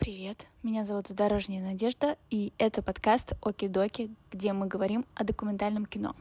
Привет, меня зовут Дорожняя Надежда, и это подкаст Оки-Доки, где мы говорим о документальном кино.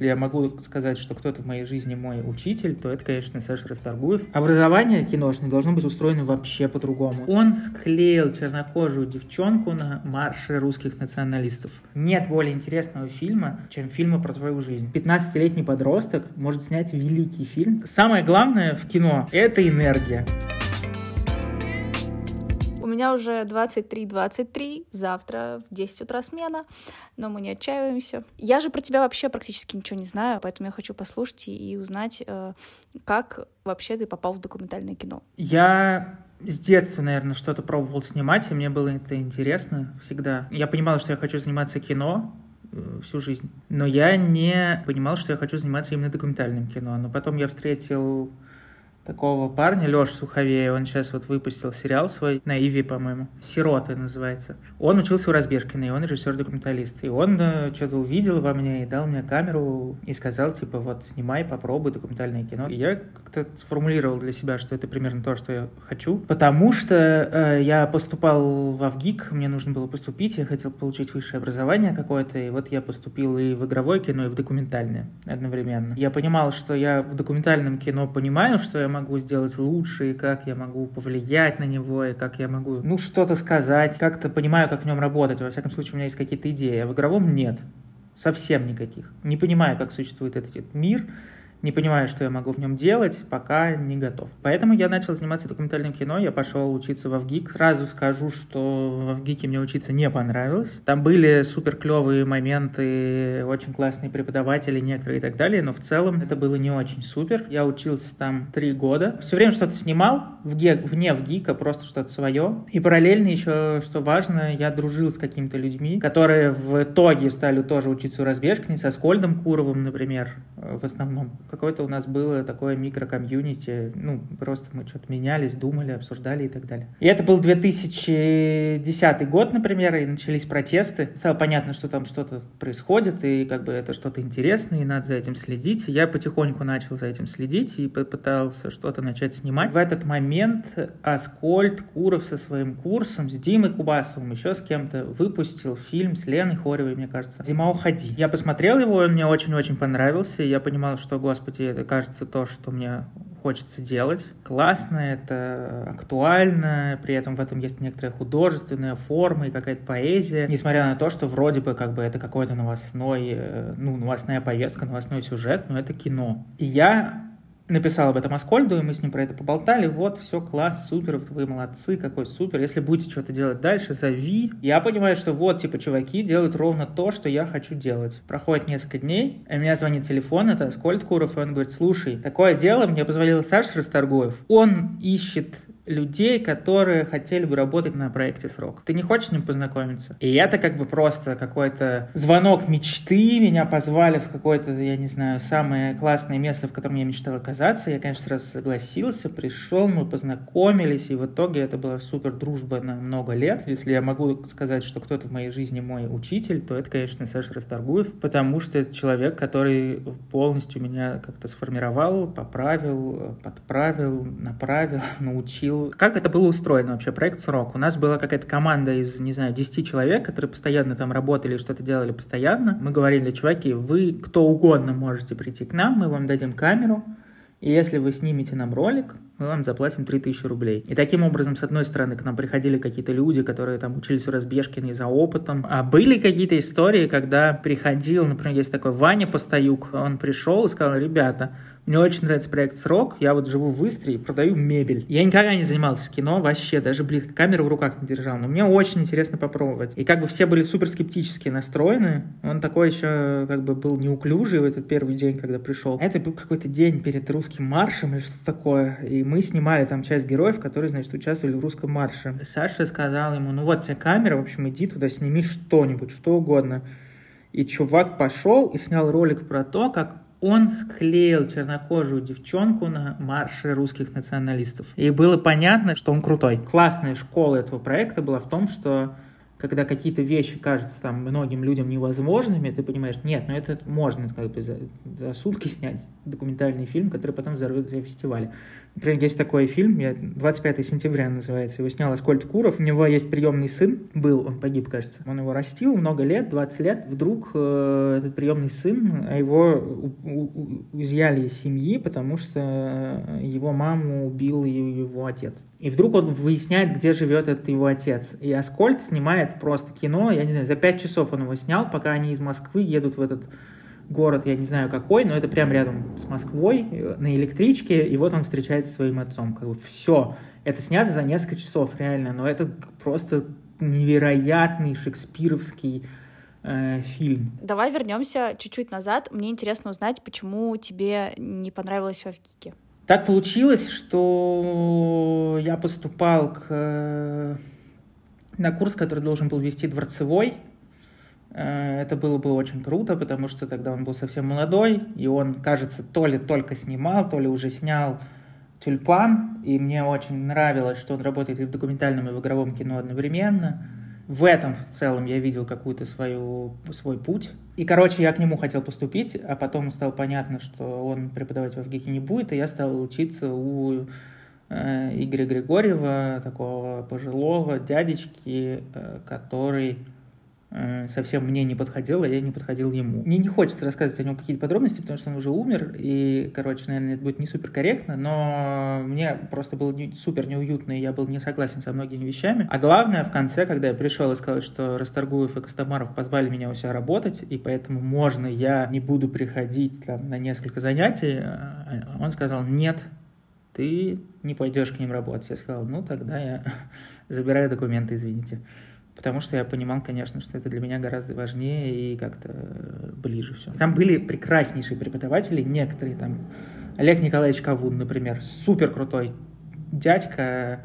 Если я могу сказать, что кто-то в моей жизни мой учитель, то это, конечно, Саша Расторгуев. Образование киношное должно быть устроено вообще по-другому. Он склеил чернокожую девчонку на марше русских националистов. Нет более интересного фильма, чем фильмы про твою жизнь. 15-летний подросток может снять великий фильм. Самое главное в кино — это энергия меня уже 23-23, завтра в 10 утра смена, но мы не отчаиваемся. Я же про тебя вообще практически ничего не знаю, поэтому я хочу послушать и узнать, э, как вообще ты попал в документальное кино. Я с детства, наверное, что-то пробовал снимать, и мне было это интересно всегда. Я понимал, что я хочу заниматься кино, э, всю жизнь. Но я не понимал, что я хочу заниматься именно документальным кино. Но потом я встретил такого парня, Леша Суховея, он сейчас вот выпустил сериал свой на Иви, по-моему, «Сироты» называется. Он учился у Разбежкина, и он режиссер-документалист. И он э, что-то увидел во мне и дал мне камеру и сказал, типа, вот, снимай, попробуй документальное кино. И я как-то сформулировал для себя, что это примерно то, что я хочу, потому что э, я поступал в ВГИК, мне нужно было поступить, я хотел получить высшее образование какое-то, и вот я поступил и в игровое кино, и в документальное одновременно. Я понимал, что я в документальном кино понимаю, что я могу сделать лучше, и как я могу повлиять на него, и как я могу, ну, что-то сказать, как-то понимаю, как в нем работать. Во всяком случае, у меня есть какие-то идеи, а в игровом нет. Совсем никаких. Не понимаю, как существует этот мир, не понимаю, что я могу в нем делать, пока не готов. Поэтому я начал заниматься документальным кино, я пошел учиться в ВГИК. Сразу скажу, что в ВГИКе мне учиться не понравилось. Там были супер клевые моменты, очень классные преподаватели некоторые и так далее, но в целом это было не очень супер. Я учился там три года. Все время что-то снимал, вне, вне ВГИКа, просто что-то свое. И параллельно еще, что важно, я дружил с какими-то людьми, которые в итоге стали тоже учиться у Разбежкина, со Скольдом Куровым, например, в основном какое-то у нас было такое микро-комьюнити, ну, просто мы что-то менялись, думали, обсуждали и так далее. И это был 2010 год, например, и начались протесты. Стало понятно, что там что-то происходит, и как бы это что-то интересное, и надо за этим следить. Я потихоньку начал за этим следить и попытался что-то начать снимать. В этот момент Аскольд Куров со своим курсом, с Димой Кубасовым, еще с кем-то, выпустил фильм с Леной Хоревой, мне кажется, «Зима, уходи». Я посмотрел его, он мне очень-очень понравился, я понимал, что, господи, господи, это кажется то, что мне хочется делать. Классно, это актуально, при этом в этом есть некоторая художественная форма и какая-то поэзия, несмотря на то, что вроде бы как бы это какой-то новостной, э, ну, новостная повестка, новостной сюжет, но это кино. И я написал об этом Аскольду, и мы с ним про это поболтали. Вот, все, класс, супер, вы молодцы, какой супер. Если будете что-то делать дальше, зови. Я понимаю, что вот, типа, чуваки делают ровно то, что я хочу делать. Проходит несколько дней, и меня звонит телефон, это Аскольд Куров, и он говорит, слушай, такое дело, мне позвонил Саша Расторгуев. Он ищет людей, которые хотели бы работать на проекте «Срок». Ты не хочешь с ним познакомиться? И это как бы просто какой-то звонок мечты. Меня позвали в какое-то, я не знаю, самое классное место, в котором я мечтал оказаться. Я, конечно, сразу согласился, пришел, мы познакомились, и в итоге это была супер дружба на много лет. Если я могу сказать, что кто-то в моей жизни мой учитель, то это, конечно, Саша Расторгуев, потому что это человек, который полностью меня как-то сформировал, поправил, подправил, направил, научил как это было устроено вообще, проект «Срок»? У нас была какая-то команда из, не знаю, 10 человек, которые постоянно там работали, что-то делали постоянно. Мы говорили, чуваки, вы кто угодно можете прийти к нам, мы вам дадим камеру, и если вы снимете нам ролик, мы вам заплатим 3000 рублей. И таким образом, с одной стороны, к нам приходили какие-то люди, которые там учились у Разбежкина и за опытом. А были какие-то истории, когда приходил, например, есть такой Ваня Постоюк, он пришел и сказал, ребята, мне очень нравится проект «Срок». Я вот живу в Истре и продаю мебель. Я никогда не занимался кино вообще, даже, блин, камеру в руках не держал. Но мне очень интересно попробовать. И как бы все были супер скептически настроены. Он такой еще как бы был неуклюжий в этот первый день, когда пришел. Это был какой-то день перед русским маршем или что-то такое. И мы снимали там часть героев, которые, значит, участвовали в русском марше. Саша сказал ему, ну вот тебе камера, в общем, иди туда, сними что-нибудь, что угодно. И чувак пошел и снял ролик про то, как он склеил чернокожую девчонку на марше русских националистов. И было понятно, что он крутой. Классная школа этого проекта была в том, что когда какие-то вещи кажутся там многим людям невозможными, ты понимаешь, нет, ну это можно как бы за, за сутки снять документальный фильм, который потом взорвет все фестивали. Например, есть такой фильм, 25 сентября называется, его снял Аскольд Куров, у него есть приемный сын, был, он погиб, кажется, он его растил много лет, 20 лет, вдруг э, этот приемный сын, а его у, у, изъяли из семьи, потому что его маму убил его отец. И вдруг он выясняет, где живет этот его отец. И Аскольд снимает просто кино, я не знаю, за 5 часов он его снял, пока они из Москвы едут в этот город, я не знаю какой, но это прям рядом с Москвой, на электричке, и вот он встречается со своим отцом. Как бы все. Это снято за несколько часов, реально, но это просто невероятный шекспировский э, фильм. Давай вернемся чуть-чуть назад. Мне интересно узнать, почему тебе не понравилось в Авгике. Так получилось, что я поступал к, э, на курс, который должен был вести Дворцевой, Э, это было бы очень круто, потому что тогда он был совсем молодой, и он, кажется, то ли только снимал, то ли уже снял «Тюльпан», и мне очень нравилось, что он работает и в документальном, и в игровом кино одновременно. В этом в целом я видел какую-то свою, свой путь. И, короче, я к нему хотел поступить, а потом стало понятно, что он преподавать в ГИКе не будет, и я стал учиться у э, Игоря Григорьева, такого пожилого дядечки, э, который Э, совсем мне не подходил, а я не подходил ему. Мне не хочется рассказывать о нем какие-то подробности, потому что он уже умер, и, короче, наверное, это будет не супер корректно, но мне просто было не, супер неуютно, и я был не согласен со многими вещами. А главное, в конце, когда я пришел и сказал, что Расторгуев и Костомаров позвали меня у себя работать, и поэтому можно я не буду приходить там, на несколько занятий, э, он сказал, нет, ты не пойдешь к ним работать. Я сказал, ну, тогда я забираю документы, извините потому что я понимал, конечно, что это для меня гораздо важнее и как-то ближе все. Там были прекраснейшие преподаватели, некоторые там, Олег Николаевич Кавун, например, супер крутой дядька,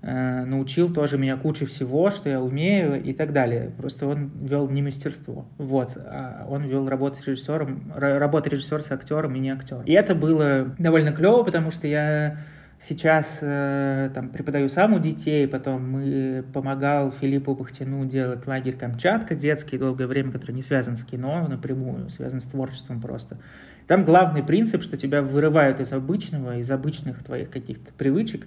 э, научил тоже меня куче всего, что я умею и так далее. Просто он вел не мастерство. Вот. А он вел работу с режиссером, работу режиссера с актером и не актер. И это было довольно клево, потому что я Сейчас э, там преподаю сам у детей, потом мы помогал Филиппу Бахтину делать лагерь Камчатка детский долгое время, который не связан с кино напрямую, связан с творчеством просто. Там главный принцип, что тебя вырывают из обычного, из обычных твоих каких-то привычек,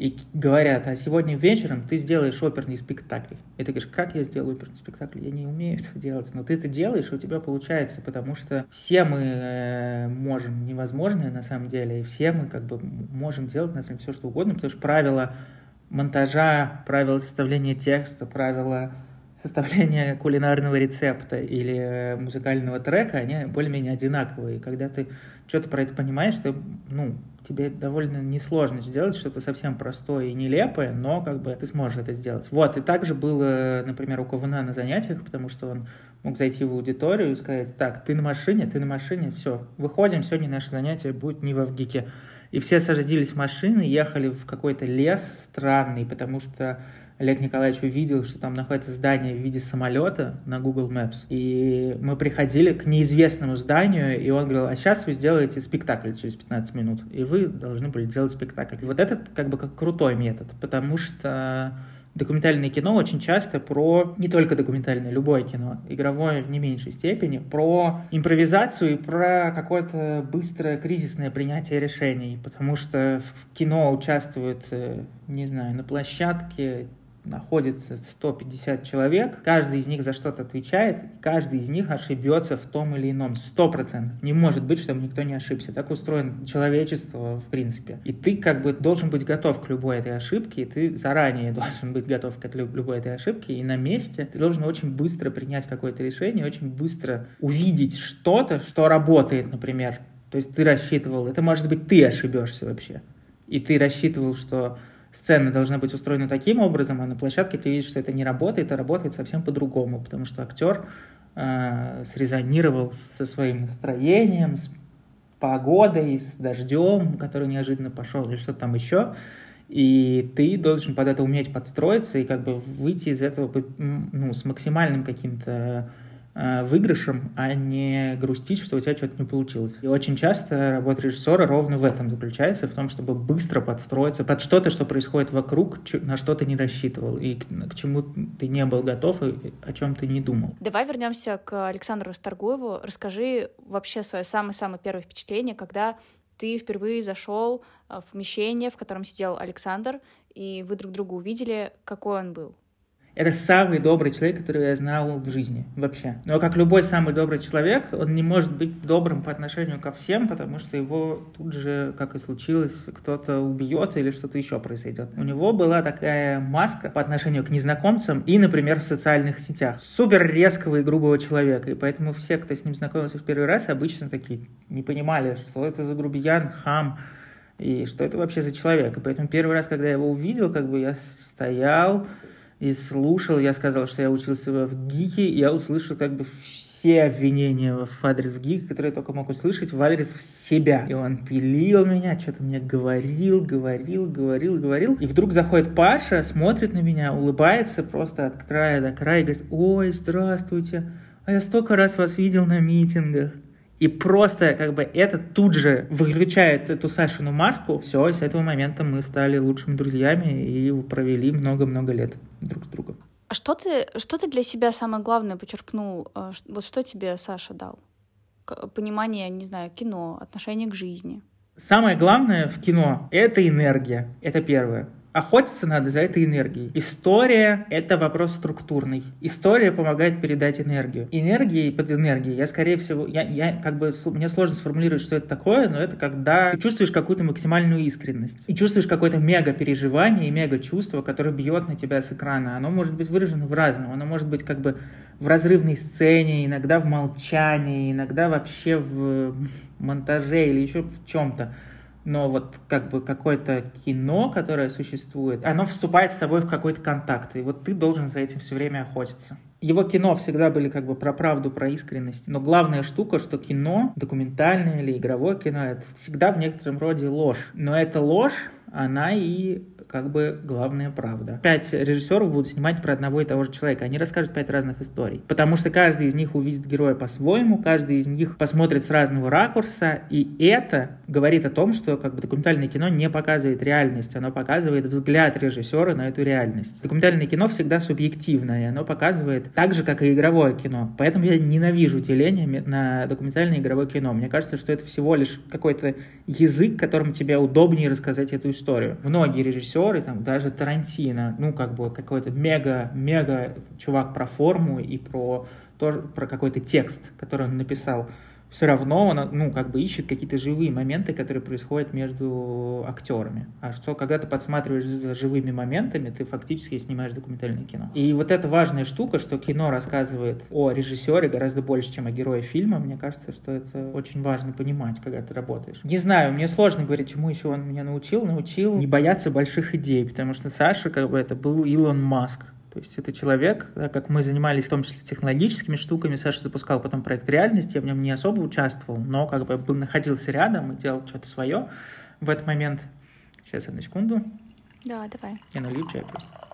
и говорят, а сегодня вечером ты сделаешь оперный спектакль. И ты говоришь, как я сделаю оперный спектакль? Я не умею это делать. Но ты это делаешь, и у тебя получается, потому что все мы э, можем невозможное на самом деле, и все мы как бы можем делать на самом деле все, что угодно, потому что правила монтажа, правила составления текста, правила составления кулинарного рецепта или э, музыкального трека, они более-менее одинаковые. И когда ты что-то про это понимаешь, ты, ну, тебе довольно несложно сделать что-то совсем простое и нелепое, но как бы ты сможешь это сделать. Вот, и также было, например, у Кована на занятиях, потому что он мог зайти в аудиторию и сказать, так, ты на машине, ты на машине, все, выходим, сегодня наше занятие будет не в Авгике. И все садились в машины, ехали в какой-то лес странный, потому что Олег Николаевич увидел, что там находится здание в виде самолета на Google Maps. И мы приходили к неизвестному зданию, и он говорил, а сейчас вы сделаете спектакль через 15 минут, и вы должны были делать спектакль. И вот это как бы как крутой метод, потому что документальное кино очень часто про, не только документальное, любое кино, игровое в не меньшей степени, про импровизацию и про какое-то быстрое кризисное принятие решений, потому что в кино участвуют, э, не знаю, на площадке находится 150 человек, каждый из них за что-то отвечает, каждый из них ошибется в том или ином, 100%. Не может быть, чтобы никто не ошибся. Так устроено человечество, в принципе. И ты как бы должен быть готов к любой этой ошибке, и ты заранее должен быть готов к любой этой ошибке, и на месте ты должен очень быстро принять какое-то решение, очень быстро увидеть что-то, что работает, например. То есть ты рассчитывал, это может быть ты ошибешься вообще. И ты рассчитывал, что сцена должна быть устроена таким образом, а на площадке ты видишь, что это не работает, а работает совсем по-другому, потому что актер э, срезонировал со своим настроением, с погодой, с дождем, который неожиданно пошел, или что-то там еще. И ты должен под это уметь подстроиться и как бы выйти из этого ну, с максимальным каким-то выигрышем, а не грустить, что у тебя что-то не получилось. И очень часто работа режиссера ровно в этом заключается, в том, чтобы быстро подстроиться под что-то, что происходит вокруг, на что ты не рассчитывал, и к, чему ты не был готов, и о чем ты не думал. Давай вернемся к Александру Старгуеву. Расскажи вообще свое самое-самое первое впечатление, когда ты впервые зашел в помещение, в котором сидел Александр, и вы друг друга увидели, какой он был. Это самый добрый человек, который я знал в жизни вообще. Но как любой самый добрый человек, он не может быть добрым по отношению ко всем, потому что его тут же, как и случилось, кто-то убьет или что-то еще произойдет. У него была такая маска по отношению к незнакомцам и, например, в социальных сетях. Супер резкого и грубого человека. И поэтому все, кто с ним знакомился в первый раз, обычно такие не понимали, что это за грубиян, хам, и что это вообще за человек. И поэтому первый раз, когда я его увидел, как бы я стоял, и слушал, я сказал, что я учился в ГИКе, и я услышал как бы все обвинения в адрес ГИКа, которые я только мог услышать, в адрес себя. И он пилил меня, что-то мне говорил, говорил, говорил, говорил. И вдруг заходит Паша, смотрит на меня, улыбается просто от края до края и говорит, ой, здравствуйте, а я столько раз вас видел на митингах. И просто как бы это тут же выключает эту Сашину маску. Все, и с этого момента мы стали лучшими друзьями и провели много-много лет друг с другом. А что ты, что ты для себя самое главное подчеркнул? А, вот что тебе Саша дал? Понимание, не знаю, кино, отношение к жизни. Самое главное в кино — это энергия. Это первое. Охотиться надо за этой энергией. История — это вопрос структурный. История помогает передать энергию. Энергией под энергией я, скорее всего, я, я как бы, мне сложно сформулировать, что это такое, но это когда ты чувствуешь какую-то максимальную искренность. И чувствуешь какое-то мега переживание и мега чувство, которое бьет на тебя с экрана. Оно может быть выражено в разном. Оно может быть как бы в разрывной сцене, иногда в молчании, иногда вообще в монтаже или еще в чем-то но вот как бы какое-то кино, которое существует, оно вступает с тобой в какой-то контакт, и вот ты должен за этим все время охотиться. Его кино всегда были как бы про правду, про искренность, но главная штука, что кино, документальное или игровое кино, это всегда в некотором роде ложь. Но эта ложь, она и как бы главная правда. Пять режиссеров будут снимать про одного и того же человека. Они расскажут пять разных историй. Потому что каждый из них увидит героя по-своему, каждый из них посмотрит с разного ракурса, и это говорит о том, что как бы документальное кино не показывает реальность, оно показывает взгляд режиссера на эту реальность. Документальное кино всегда субъективное, и оно показывает так же, как и игровое кино. Поэтому я ненавижу деление на документальное и игровое кино. Мне кажется, что это всего лишь какой-то язык, которым тебе удобнее рассказать эту историю. Многие режиссеры там, даже Тарантино, ну, как бы какой-то мега-мега чувак про форму и про, про какой-то текст, который он написал все равно он, ну, как бы ищет какие-то живые моменты, которые происходят между актерами. А что, когда ты подсматриваешь за живыми моментами, ты фактически снимаешь документальное кино. И вот эта важная штука, что кино рассказывает о режиссере гораздо больше, чем о герое фильма, мне кажется, что это очень важно понимать, когда ты работаешь. Не знаю, мне сложно говорить, чему еще он меня научил. Научил не бояться больших идей, потому что Саша, как бы, это был Илон Маск. То есть это человек, да, как мы занимались в том числе технологическими штуками, Саша запускал потом проект «Реальность», я в нем не особо участвовал, но как бы был, находился рядом и делал что-то свое в этот момент. Сейчас, одну секунду. Да, давай. Я налью чай просто.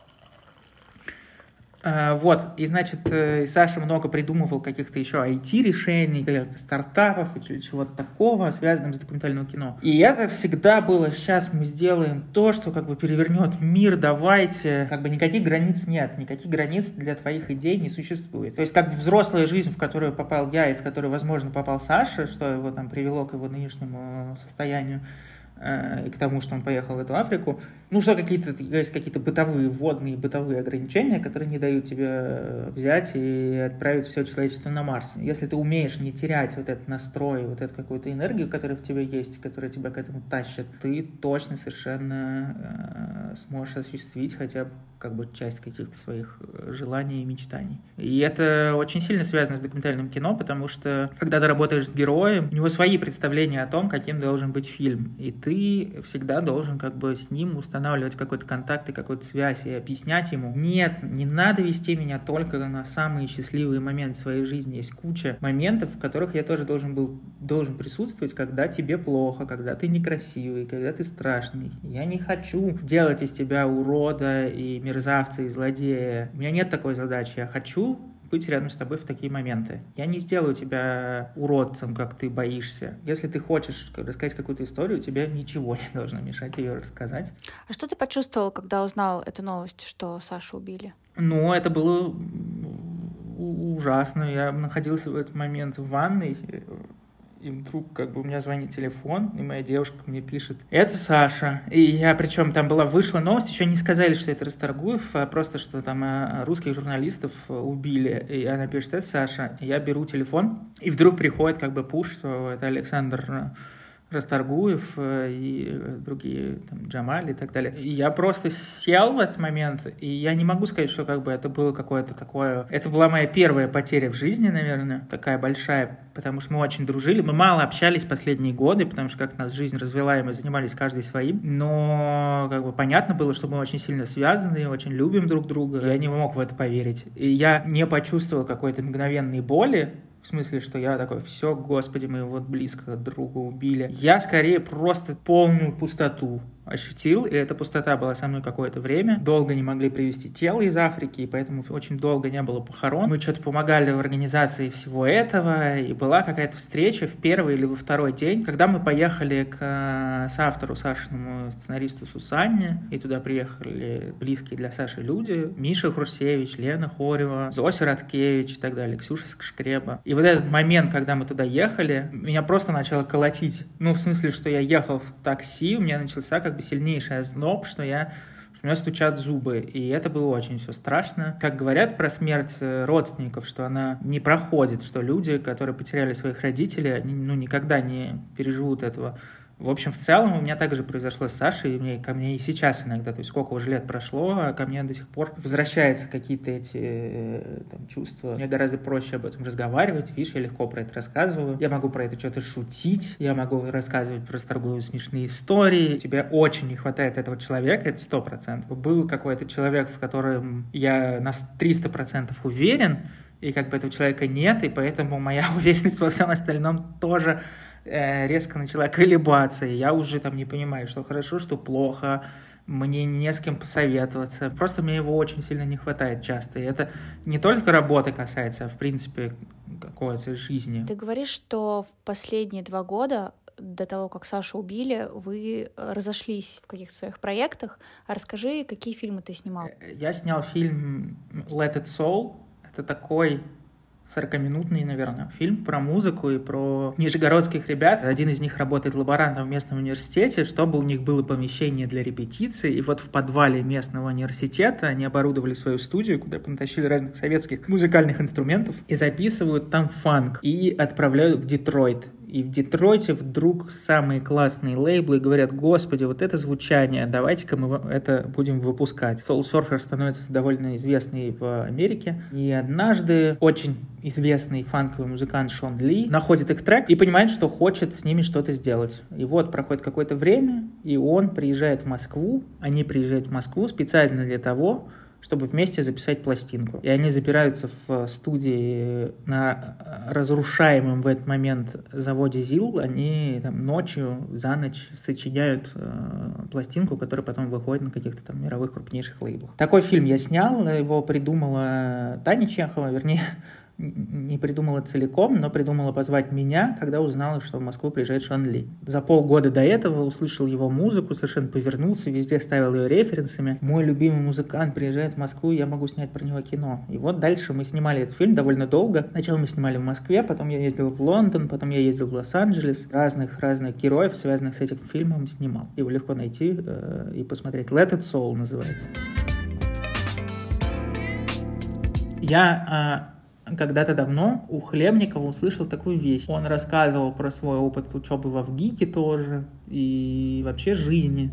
А, вот, и значит, э, Саша много придумывал каких-то еще IT-решений, каких-то стартапов или чего-то такого, связанного с документальным кино. И это всегда было, сейчас мы сделаем то, что как бы перевернет мир, давайте. Как бы никаких границ нет, никаких границ для твоих идей не существует. То есть как бы взрослая жизнь, в которую попал я и в которую, возможно, попал Саша, что его там привело к его нынешнему состоянию, э, и к тому, что он поехал в эту Африку, ну, что какие-то есть какие-то бытовые, водные бытовые ограничения, которые не дают тебе э, взять и отправить все человечество на Марс. Если ты умеешь не терять вот этот настрой, вот эту какую-то энергию, которая в тебе есть, которая тебя к этому тащит, ты точно совершенно э, сможешь осуществить хотя бы как бы часть каких-то своих э, желаний и мечтаний. И это очень сильно связано с документальным кино, потому что когда ты работаешь с героем, у него свои представления о том, каким должен быть фильм. И ты всегда должен как бы с ним устанавливать какой-то контакт и какую-то связь и объяснять ему, нет, не надо вести меня только на самые счастливые моменты своей жизни. Есть куча моментов, в которых я тоже должен был должен присутствовать, когда тебе плохо, когда ты некрасивый, когда ты страшный. Я не хочу делать из тебя урода и мерзавца и злодея. У меня нет такой задачи. Я хочу быть рядом с тобой в такие моменты. Я не сделаю тебя уродцем, как ты боишься. Если ты хочешь рассказать какую-то историю, тебе ничего не должно мешать ее рассказать. А что ты почувствовал, когда узнал эту новость, что Сашу убили? Ну, это было ужасно. Я находился в этот момент в ванной, и вдруг как бы у меня звонит телефон, и моя девушка мне пишет, это Саша. И я, причем там была, вышла новость, еще не сказали, что это Расторгуев, а просто, что там а, русских журналистов убили. И она пишет, это Саша. И я беру телефон, и вдруг приходит как бы пуш, что это Александр Расторгуев э, и другие, там, Джамали и так далее. Я просто сел в этот момент, и я не могу сказать, что как бы это было какое-то такое... Это была моя первая потеря в жизни, наверное, такая большая, потому что мы очень дружили. Мы мало общались последние годы, потому что как нас жизнь развела, и мы занимались каждый своим. Но как бы понятно было, что мы очень сильно связаны, очень любим друг друга. Я не мог в это поверить. И я не почувствовал какой-то мгновенной боли, в смысле, что я такой, все, господи, мы вот близко друга убили. Я скорее просто полную пустоту ощутил, и эта пустота была со мной какое-то время. Долго не могли привезти тело из Африки, и поэтому очень долго не было похорон. Мы что-то помогали в организации всего этого, и была какая-то встреча в первый или во второй день, когда мы поехали к э, соавтору Сашиному сценаристу Сусанне, и туда приехали близкие для Саши люди, Миша Хрусевич, Лена Хорева, Зося Радкевич и так далее, Ксюша Скшкреба. И вот этот момент, когда мы туда ехали, меня просто начало колотить. Ну, в смысле, что я ехал в такси, у меня начался как бы сильнейший озноб, что я у меня стучат зубы, и это было очень все страшно. Как говорят про смерть э, родственников, что она не проходит, что люди, которые потеряли своих родителей, они ну, никогда не переживут этого в общем, в целом у меня также произошло с Сашей, и мне, ко мне и сейчас иногда, то есть сколько уже лет прошло, а ко мне до сих пор возвращаются какие-то эти э, там, чувства. Мне гораздо проще об этом разговаривать, видишь, я легко про это рассказываю. Я могу про это что-то шутить, я могу рассказывать про торговые смешные истории. Тебе очень не хватает этого человека, это сто процентов. Был какой-то человек, в котором я на 300% уверен, и как бы этого человека нет, и поэтому моя уверенность во всем остальном тоже резко начала колебаться, и я уже там не понимаю, что хорошо, что плохо, мне не с кем посоветоваться. Просто мне его очень сильно не хватает часто. И это не только работы касается, а в принципе какой-то жизни. Ты говоришь, что в последние два года до того, как Сашу убили, вы разошлись в каких-то своих проектах. А расскажи, какие фильмы ты снимал? Я снял фильм Let It Soul. Это такой 40-минутный, наверное, фильм про музыку и про нижегородских ребят. Один из них работает лаборантом в местном университете, чтобы у них было помещение для репетиции. И вот в подвале местного университета они оборудовали свою студию, куда понатащили разных советских музыкальных инструментов и записывают там фанк. И отправляют в Детройт. И в Детройте вдруг самые классные лейблы говорят, господи, вот это звучание, давайте-ка мы это будем выпускать. Soul Surfer становится довольно известный в Америке. И однажды очень известный фанковый музыкант Шон Ли находит их трек и понимает, что хочет с ними что-то сделать. И вот проходит какое-то время, и он приезжает в Москву, они приезжают в Москву специально для того, чтобы вместе записать пластинку. И они запираются в студии на разрушаемом в этот момент заводе ЗИЛ. Они там ночью, за ночь сочиняют э, пластинку, которая потом выходит на каких-то там мировых крупнейших лейблах. Такой фильм я снял, его придумала Таня Чехова, вернее, не придумала целиком, но придумала позвать меня, когда узнала, что в Москву приезжает Шон Ли. За полгода до этого услышал его музыку, совершенно повернулся, везде ставил ее референсами. Мой любимый музыкант приезжает в Москву, я могу снять про него кино. И вот дальше мы снимали этот фильм довольно долго. Сначала мы снимали в Москве, потом я ездил в Лондон, потом я ездил в Лос-Анджелес. Разных разных героев, связанных с этим фильмом, снимал. Его легко найти э, и посмотреть. Let It Soul называется. Я а, когда-то давно у Хлебникова услышал такую вещь. Он рассказывал про свой опыт учебы в ВГИКе тоже и вообще жизни.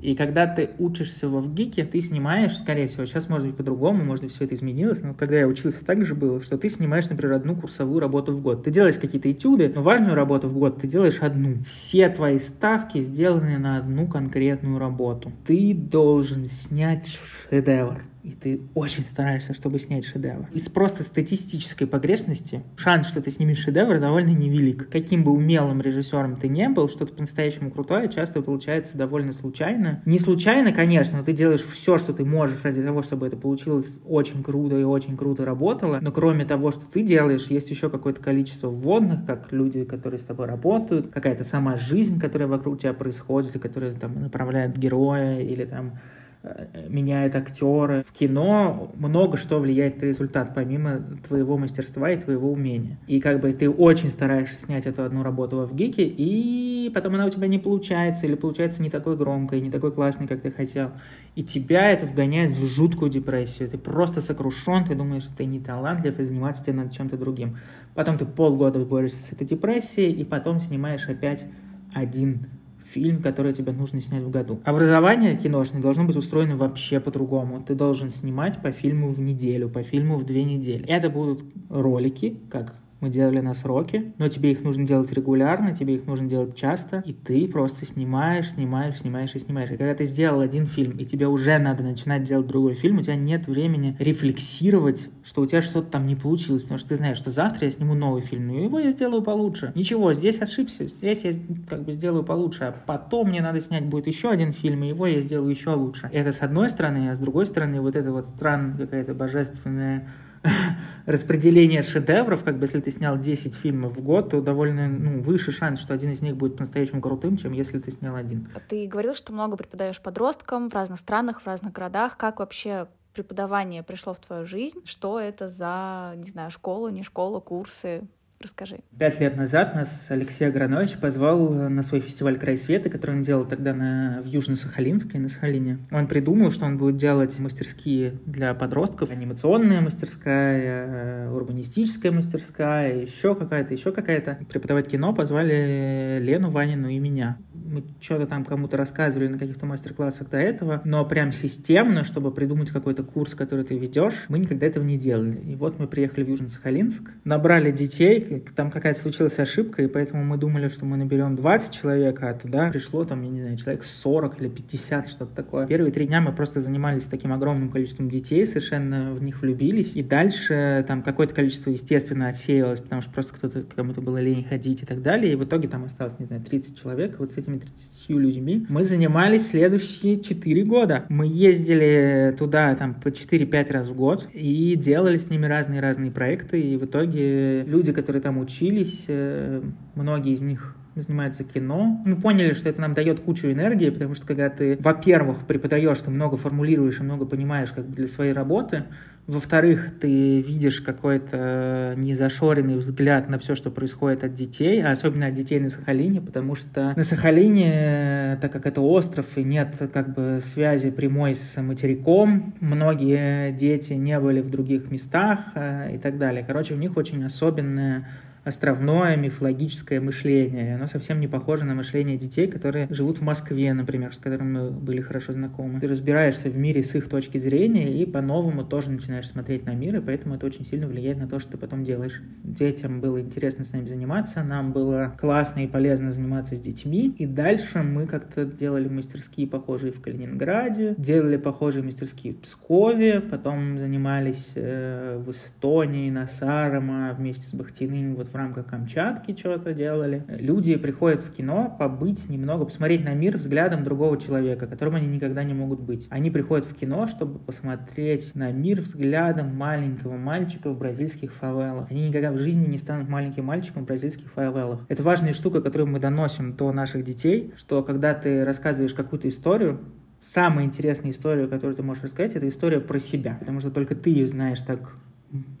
И когда ты учишься в ВГИКе, ты снимаешь, скорее всего, сейчас может быть по-другому, может быть все это изменилось, но когда я учился, так же было, что ты снимаешь, например, одну курсовую работу в год. Ты делаешь какие-то этюды, но важную работу в год ты делаешь одну. Все твои ставки сделаны на одну конкретную работу. Ты должен снять шедевр и ты очень стараешься, чтобы снять шедевр. Из просто статистической погрешности шанс, что ты снимешь шедевр, довольно невелик. Каким бы умелым режиссером ты не был, что-то по-настоящему крутое часто получается довольно случайно. Не случайно, конечно, но ты делаешь все, что ты можешь ради того, чтобы это получилось очень круто и очень круто работало. Но кроме того, что ты делаешь, есть еще какое-то количество вводных, как люди, которые с тобой работают, какая-то сама жизнь, которая вокруг тебя происходит, и которая там направляет героя или там Э, меняет актеры. В кино много что влияет на результат, помимо твоего мастерства и твоего умения. И как бы ты очень стараешься снять эту одну работу в ГИКе, и потом она у тебя не получается, или получается не такой громкой, не такой классной, как ты хотел. И тебя это вгоняет в жуткую депрессию. Ты просто сокрушен, ты думаешь, что ты не талантлив, и заниматься тебе надо чем-то другим. Потом ты полгода борешься с этой депрессией, и потом снимаешь опять один фильм, который тебе нужно снять в году. Образование киношное должно быть устроено вообще по-другому. Ты должен снимать по фильму в неделю, по фильму в две недели. Это будут ролики, как мы делали на сроки, но тебе их нужно делать регулярно, тебе их нужно делать часто, и ты просто снимаешь, снимаешь, снимаешь и снимаешь. И когда ты сделал один фильм, и тебе уже надо начинать делать другой фильм, у тебя нет времени рефлексировать, что у тебя что-то там не получилось, потому что ты знаешь, что завтра я сниму новый фильм, но его я сделаю получше. Ничего, здесь ошибся, здесь я как бы сделаю получше, а потом мне надо снять будет еще один фильм, и его я сделаю еще лучше. Это с одной стороны, а с другой стороны вот это вот странная какая-то божественная распределение шедевров, как бы если ты снял 10 фильмов в год, то довольно ну, выше шанс, что один из них будет по-настоящему крутым, чем если ты снял один. А ты говорил, что много преподаешь подросткам в разных странах, в разных городах. Как вообще преподавание пришло в твою жизнь? Что это за, не знаю, школа, не школа, курсы? Расскажи. Пять лет назад нас Алексей Агранович позвал на свой фестиваль «Край света», который он делал тогда на, в Южно-Сахалинске, на Сахалине. Он придумал, что он будет делать мастерские для подростков. Анимационная мастерская, э, урбанистическая мастерская, еще какая-то, еще какая-то. Преподавать кино позвали Лену Ванину и меня. Мы что-то там кому-то рассказывали на каких-то мастер-классах до этого, но прям системно, чтобы придумать какой-то курс, который ты ведешь, мы никогда этого не делали. И вот мы приехали в Южно-Сахалинск, набрали детей, там какая-то случилась ошибка, и поэтому мы думали, что мы наберем 20 человек, а туда пришло там, я не знаю, человек 40 или 50, что-то такое. Первые три дня мы просто занимались таким огромным количеством детей, совершенно в них влюбились, и дальше там какое-то количество, естественно, отсеялось, потому что просто кто-то, кому-то было лень ходить и так далее, и в итоге там осталось, не знаю, 30 человек, вот с этими 30 людьми мы занимались следующие 4 года. Мы ездили туда там по 4-5 раз в год и делали с ними разные-разные проекты, и в итоге люди, которые там учились, э, многие из них занимаются кино. Мы поняли, что это нам дает кучу энергии, потому что когда ты, во-первых, преподаешь, ты много формулируешь и много понимаешь как бы для своей работы, во-вторых, ты видишь какой-то незашоренный взгляд на все, что происходит от детей, а особенно от детей на Сахалине, потому что на Сахалине, так как это остров и нет как бы связи прямой с материком, многие дети не были в других местах э, и так далее. Короче, у них очень особенная островное мифологическое мышление. Оно совсем не похоже на мышление детей, которые живут в Москве, например, с которыми мы были хорошо знакомы. Ты разбираешься в мире с их точки зрения и по-новому тоже начинаешь смотреть на мир, и поэтому это очень сильно влияет на то, что ты потом делаешь. Детям было интересно с нами заниматься, нам было классно и полезно заниматься с детьми. И дальше мы как-то делали мастерские, похожие в Калининграде, делали похожие мастерские в Пскове, потом занимались э, в Эстонии, на Сарама вместе с Бахтиным, вот в рамках Камчатки что-то делали. Люди приходят в кино побыть немного, посмотреть на мир взглядом другого человека, которым они никогда не могут быть. Они приходят в кино, чтобы посмотреть на мир взглядом маленького мальчика в бразильских фавелах. Они никогда в жизни не станут маленьким мальчиком в бразильских фавелах. Это важная штука, которую мы доносим до наших детей, что когда ты рассказываешь какую-то историю, самая интересная история, которую ты можешь рассказать, это история про себя, потому что только ты ее знаешь так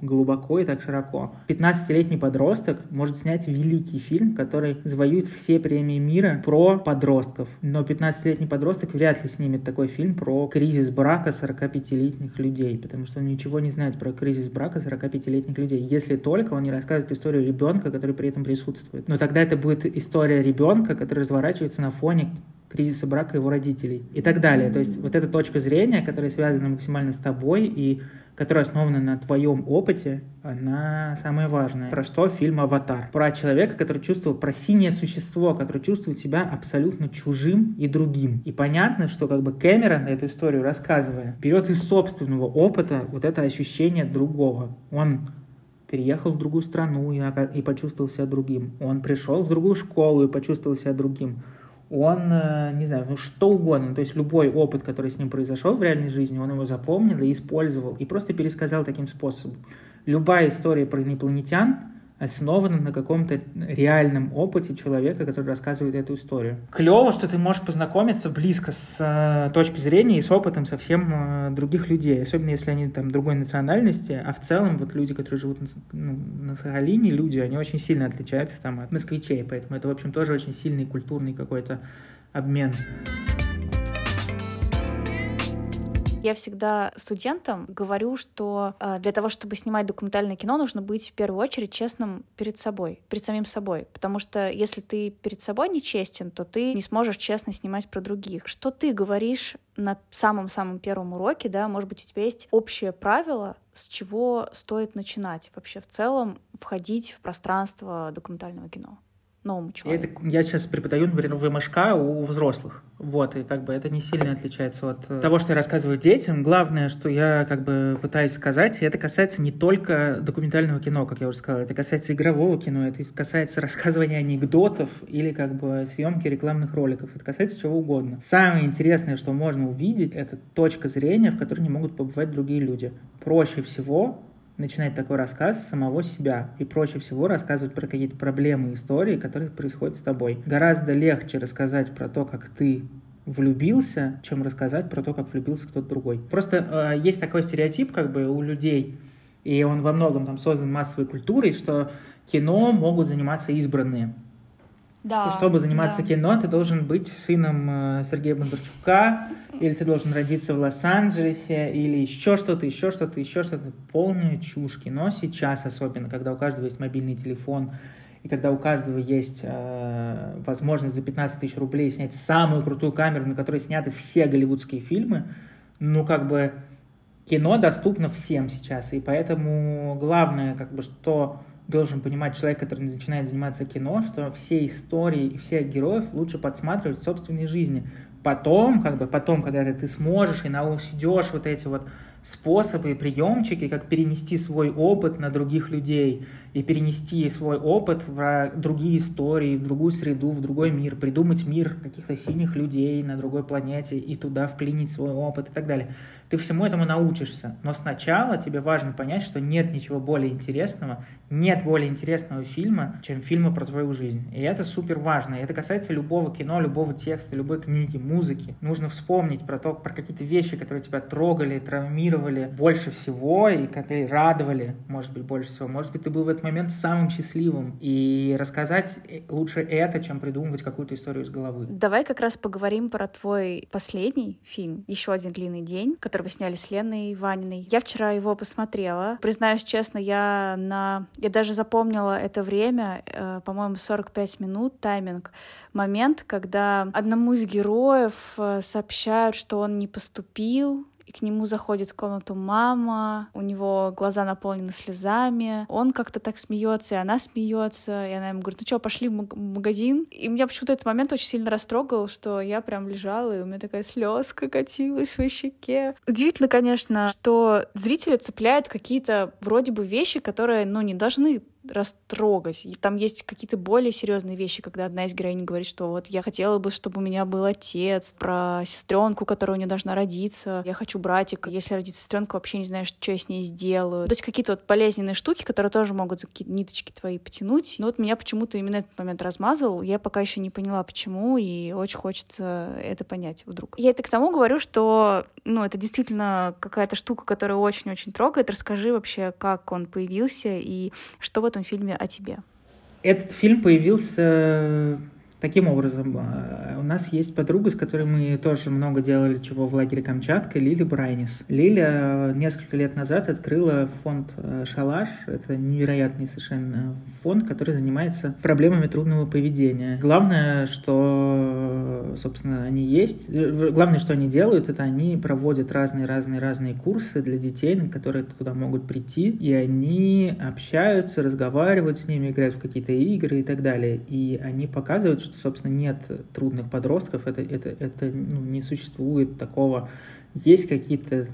глубоко и так широко. 15-летний подросток может снять великий фильм, который завоюет все премии мира про подростков. Но 15-летний подросток вряд ли снимет такой фильм про кризис брака 45-летних людей, потому что он ничего не знает про кризис брака 45-летних людей, если только он не рассказывает историю ребенка, который при этом присутствует. Но тогда это будет история ребенка, который разворачивается на фоне кризиса брака его родителей и так далее. То есть вот эта точка зрения, которая связана максимально с тобой и которая основана на твоем опыте, она самая важная. Про что фильм «Аватар»? Про человека, который чувствовал, про синее существо, которое чувствует себя абсолютно чужим и другим. И понятно, что как бы Кэмерон эту историю рассказывая, берет из собственного опыта вот это ощущение другого. Он переехал в другую страну и, и почувствовал себя другим. Он пришел в другую школу и почувствовал себя другим он, э, не знаю, ну что угодно, то есть любой опыт, который с ним произошел в реальной жизни, он его запомнил и использовал, и просто пересказал таким способом. Любая история про инопланетян основана на каком-то реальном опыте человека, который рассказывает эту историю. Клево, что ты можешь познакомиться близко с э, точки зрения и с опытом совсем э, других людей, особенно если они там другой национальности, а в целом вот люди, которые живут на, ну, на Сахалине, люди, они очень сильно отличаются там от москвичей, поэтому это, в общем, тоже очень сильный культурный какой-то обмен. Я всегда студентам говорю, что э, для того, чтобы снимать документальное кино, нужно быть в первую очередь честным перед собой, перед самим собой. Потому что если ты перед собой не честен, то ты не сможешь честно снимать про других. Что ты говоришь на самом-самом первом уроке, да, может быть, у тебя есть общее правило, с чего стоит начинать вообще в целом входить в пространство документального кино? Новому человеку. Это, я сейчас преподаю, например, в МШК у взрослых. Вот, и как бы это не сильно отличается от э, того, что я рассказываю детям. Главное, что я как бы пытаюсь сказать, это касается не только документального кино, как я уже сказал, это касается игрового кино, это касается рассказывания анекдотов или как бы съемки рекламных роликов, это касается чего угодно. Самое интересное, что можно увидеть, это точка зрения, в которой не могут побывать другие люди. Проще всего начинать такой рассказ с самого себя. И проще всего рассказывать про какие-то проблемы, истории, которые происходят с тобой. Гораздо легче рассказать про то, как ты влюбился, чем рассказать про то, как влюбился кто-то другой. Просто э, есть такой стереотип как бы у людей, и он во многом там создан массовой культурой, что кино могут заниматься избранные. Да, что чтобы заниматься да. кино, ты должен быть сыном э, Сергея Бондарчука, или ты должен родиться в Лос-Анджелесе, или еще что-то, еще что-то, еще что-то. Полная чушь. Кино сейчас особенно, когда у каждого есть мобильный телефон, и когда у каждого есть э, возможность за 15 тысяч рублей снять самую крутую камеру, на которой сняты все голливудские фильмы, ну, как бы, кино доступно всем сейчас, и поэтому главное, как бы, что должен понимать человек, который начинает заниматься кино, что все истории и всех героев лучше подсматривать в собственной жизни. Потом, как бы потом, когда ты сможешь и научишь вот эти вот способы и приемчики, как перенести свой опыт на других людей и перенести свой опыт в другие истории, в другую среду, в другой мир, придумать мир каких-то синих людей на другой планете и туда вклинить свой опыт и так далее. Ты всему этому научишься, но сначала тебе важно понять, что нет ничего более интересного, нет более интересного фильма, чем фильмы про твою жизнь. И это супер важно. И это касается любого кино, любого текста, любой книги, музыки. Нужно вспомнить про то, про какие-то вещи, которые тебя трогали, травмировали больше всего и которые радовали, может быть, больше всего. Может быть, ты был в этот момент самым счастливым. И рассказать лучше это, чем придумывать какую-то историю из головы. Давай как раз поговорим про твой последний фильм «Еще один длинный день», который вы сняли с Леной Ваниной. Я вчера его посмотрела. Признаюсь честно, я на... Я даже запомнила это время, э, по-моему, 45 минут, тайминг, момент, когда одному из героев э, сообщают, что он не поступил и к нему заходит в комнату мама, у него глаза наполнены слезами, он как-то так смеется, и она смеется, и она ему говорит, ну что, пошли в магазин? И меня почему-то этот момент очень сильно растрогал, что я прям лежала, и у меня такая слезка катилась в щеке. Удивительно, конечно, что зрители цепляют какие-то вроде бы вещи, которые, ну, не должны растрогать. И там есть какие-то более серьезные вещи, когда одна из героинь говорит, что вот я хотела бы, чтобы у меня был отец, про сестренку, которая у нее должна родиться, я хочу братика, если родится сестренка, вообще не знаю, что я с ней сделаю. То есть какие-то вот болезненные штуки, которые тоже могут за какие-то ниточки твои потянуть. Но вот меня почему-то именно этот момент размазал. Я пока еще не поняла, почему, и очень хочется это понять вдруг. Я это к тому говорю, что, ну, это действительно какая-то штука, которая очень-очень трогает. Расскажи вообще, как он появился и что в этом фильме о тебе? Этот фильм появился Таким образом, э, у нас есть подруга, с которой мы тоже много делали чего в лагере Камчатка, Лили Брайнис. Лиля несколько лет назад открыла фонд э, «Шалаш». Это невероятный совершенно фонд, который занимается проблемами трудного поведения. Главное, что, собственно, они есть. Главное, что они делают, это они проводят разные-разные-разные курсы для детей, на которые туда могут прийти, и они общаются, разговаривают с ними, играют в какие-то игры и так далее. И они показывают, что, собственно, нет трудных подростков, это, это, это ну, не существует такого. Есть какие-то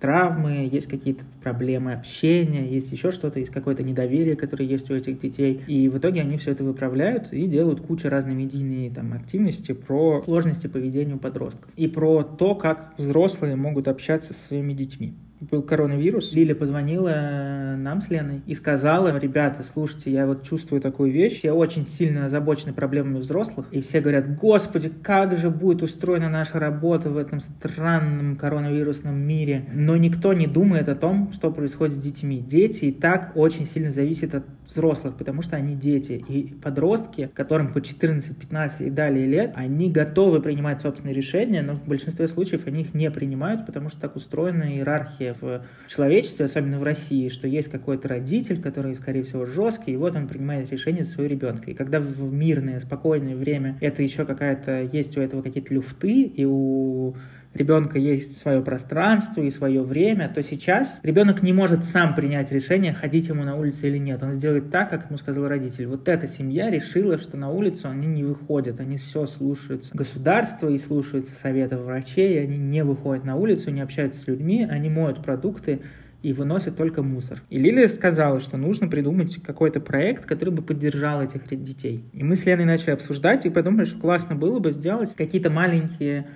травмы, есть какие-то проблемы общения, есть еще что-то, есть какое-то недоверие, которое есть у этих детей. И в итоге они все это выправляют и делают кучу разной медийной там, активности про сложности поведения у подростков. И про то, как взрослые могут общаться со своими детьми был коронавирус, Лиля позвонила э, нам с Леной и сказала, ребята, слушайте, я вот чувствую такую вещь, я очень сильно озабочены проблемами взрослых, и все говорят, господи, как же будет устроена наша работа в этом странном коронавирусном мире, но никто не думает о том, что происходит с детьми. Дети и так очень сильно зависят от взрослых, потому что они дети. И подростки, которым по 14, 15 и далее лет, они готовы принимать собственные решения, но в большинстве случаев они их не принимают, потому что так устроена иерархия в человечестве, особенно в России, что есть какой-то родитель, который, скорее всего, жесткий, и вот он принимает решение за своего ребенка. И когда в мирное, спокойное время это еще какая-то, есть у этого какие-то люфты, и у ребенка есть свое пространство и свое время, то сейчас ребенок не может сам принять решение, ходить ему на улицу или нет. Он сделает так, как ему сказал родитель. Вот эта семья решила, что на улицу они не выходят, они все слушаются государства и слушаются советов врачей, они не выходят на улицу, не общаются с людьми, они моют продукты, и выносят только мусор. И Лилия сказала, что нужно придумать какой-то проект, который бы поддержал этих детей. И мы с Леной начали обсуждать и подумали, что классно было бы сделать какие-то маленькие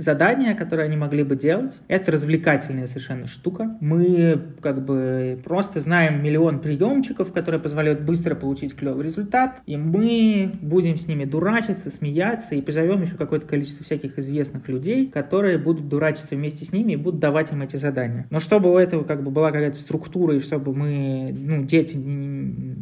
задания, которые они могли бы делать. Это развлекательная совершенно штука. Мы как бы просто знаем миллион приемчиков, которые позволяют быстро получить клевый результат, и мы будем с ними дурачиться, смеяться, и позовем еще какое-то количество всяких известных людей, которые будут дурачиться вместе с ними и будут давать им эти задания. Но чтобы у этого как бы была какая-то структура, и чтобы мы, ну, дети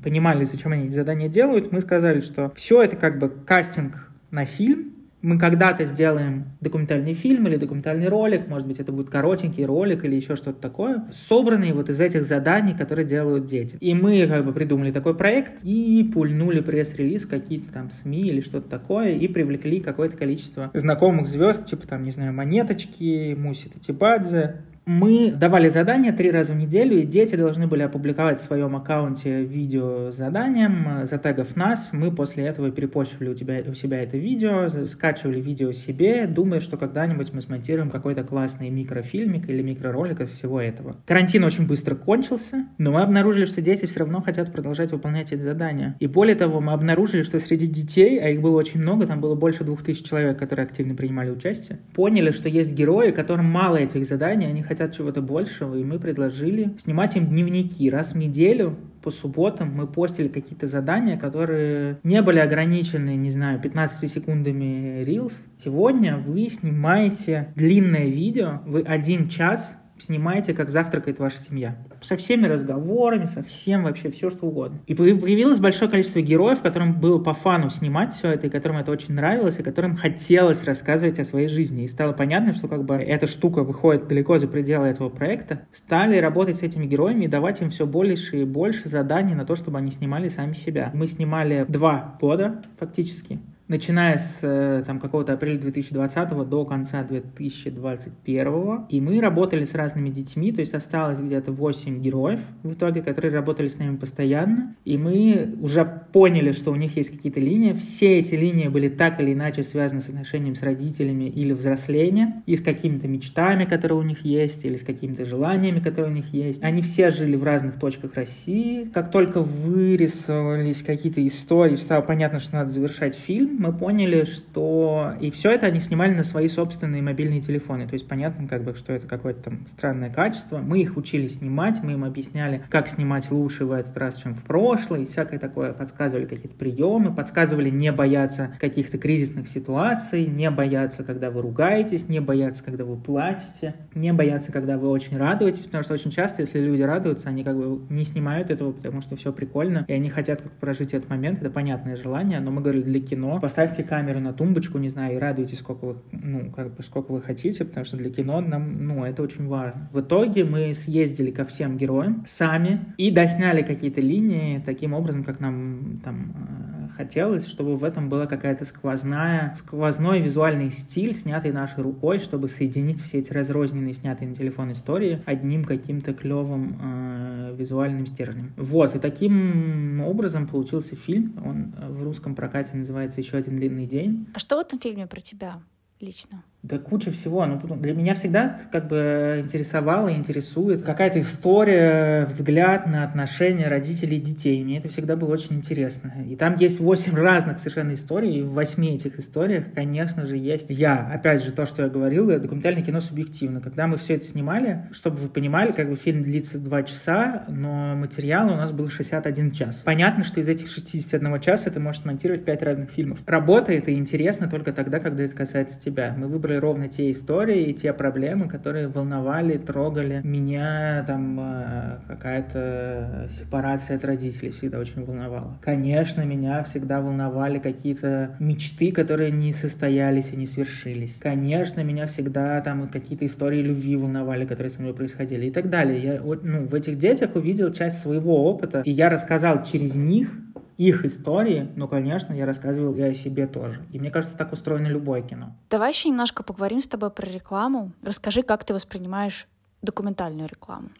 понимали, зачем они эти задания делают, мы сказали, что все это как бы кастинг на фильм, мы когда-то сделаем документальный фильм или документальный ролик, может быть, это будет коротенький ролик или еще что-то такое, собранный вот из этих заданий, которые делают дети. И мы как бы придумали такой проект и пульнули пресс-релиз какие-то там СМИ или что-то такое и привлекли какое-то количество знакомых звезд, типа там, не знаю, Монеточки, Муси Татибадзе, мы давали задания три раза в неделю, и дети должны были опубликовать в своем аккаунте видео с заданием, затегав нас. Мы после этого перепощивали у, тебя, у себя это видео, скачивали видео себе, думая, что когда-нибудь мы смонтируем какой-то классный микрофильмик или микроролик из всего этого. Карантин очень быстро кончился, но мы обнаружили, что дети все равно хотят продолжать выполнять эти задания. И более того, мы обнаружили, что среди детей, а их было очень много, там было больше двух тысяч человек, которые активно принимали участие, поняли, что есть герои, которым мало этих заданий, они хотят хотят чего-то большего, и мы предложили снимать им дневники раз в неделю, по субботам мы постили какие-то задания, которые не были ограничены, не знаю, 15 секундами Reels. Сегодня вы снимаете длинное видео, вы один час снимаете, как завтракает ваша семья. Со всеми разговорами, со всем вообще все, что угодно. И появилось большое количество героев, которым было по фану снимать все это, и которым это очень нравилось, и которым хотелось рассказывать о своей жизни. И стало понятно, что как бы эта штука выходит далеко за пределы этого проекта. Стали работать с этими героями и давать им все больше и больше заданий на то, чтобы они снимали сами себя. Мы снимали два года фактически начиная с э, там, какого-то апреля 2020 до конца 2021. И мы работали с разными детьми, то есть осталось где-то 8 героев в итоге, которые работали с нами постоянно. И мы уже поняли, что у них есть какие-то линии. Все эти линии были так или иначе связаны с отношением с родителями или взрослением, и с какими-то мечтами, которые у них есть, или с какими-то желаниями, которые у них есть. Они все жили в разных точках России. Как только вырисовались какие-то истории, стало понятно, что надо завершать фильм, мы поняли, что... И все это они снимали на свои собственные мобильные телефоны. То есть понятно, как бы, что это какое-то там странное качество. Мы их учили снимать, мы им объясняли, как снимать лучше в этот раз, чем в прошлый. Всякое такое. Подсказывали какие-то приемы, подсказывали не бояться каких-то кризисных ситуаций, не бояться, когда вы ругаетесь, не бояться, когда вы плачете, не бояться, когда вы очень радуетесь, потому что очень часто, если люди радуются, они как бы не снимают этого, потому что все прикольно, и они хотят как прожить этот момент, это понятное желание, но мы говорили, для кино, поставьте камеру на тумбочку, не знаю, и радуйтесь, сколько вы, ну, как бы, сколько вы хотите, потому что для кино нам, ну, это очень важно. В итоге мы съездили ко всем героям сами и досняли какие-то линии таким образом, как нам там э, хотелось, чтобы в этом была какая-то сквозная, сквозной визуальный стиль, снятый нашей рукой, чтобы соединить все эти разрозненные, снятые на телефон истории одним каким-то клевым э, визуальным стержнем. Вот, и таким образом получился фильм. Он в русском прокате называется «Еще один длинный день». А что в этом фильме про тебя лично? Да куча всего. Ну, для меня всегда как бы интересовало и интересует какая-то история, взгляд на отношения родителей и детей. Мне это всегда было очень интересно. И там есть восемь разных совершенно историй, и в восьми этих историях, конечно же, есть я. Опять же, то, что я говорил, документальное кино субъективно. Когда мы все это снимали, чтобы вы понимали, как бы фильм длится два часа, но материал у нас был 61 час. Понятно, что из этих 61 часа ты можешь монтировать пять разных фильмов. Работает и интересно только тогда, когда это касается тебя. Мы выбрали выбрали ровно те истории и те проблемы, которые волновали, трогали меня, там э, какая-то сепарация от родителей всегда очень волновала. Конечно, меня всегда волновали какие-то мечты, которые не состоялись и не свершились. Конечно, меня всегда там какие-то истории любви волновали, которые со мной происходили и так далее. Я ну, в этих детях увидел часть своего опыта, и я рассказал через них их истории, но, конечно, я рассказывал и о себе тоже. И мне кажется, так устроено любое кино. Давай еще немножко поговорим с тобой про рекламу. Расскажи, как ты воспринимаешь документальную рекламу.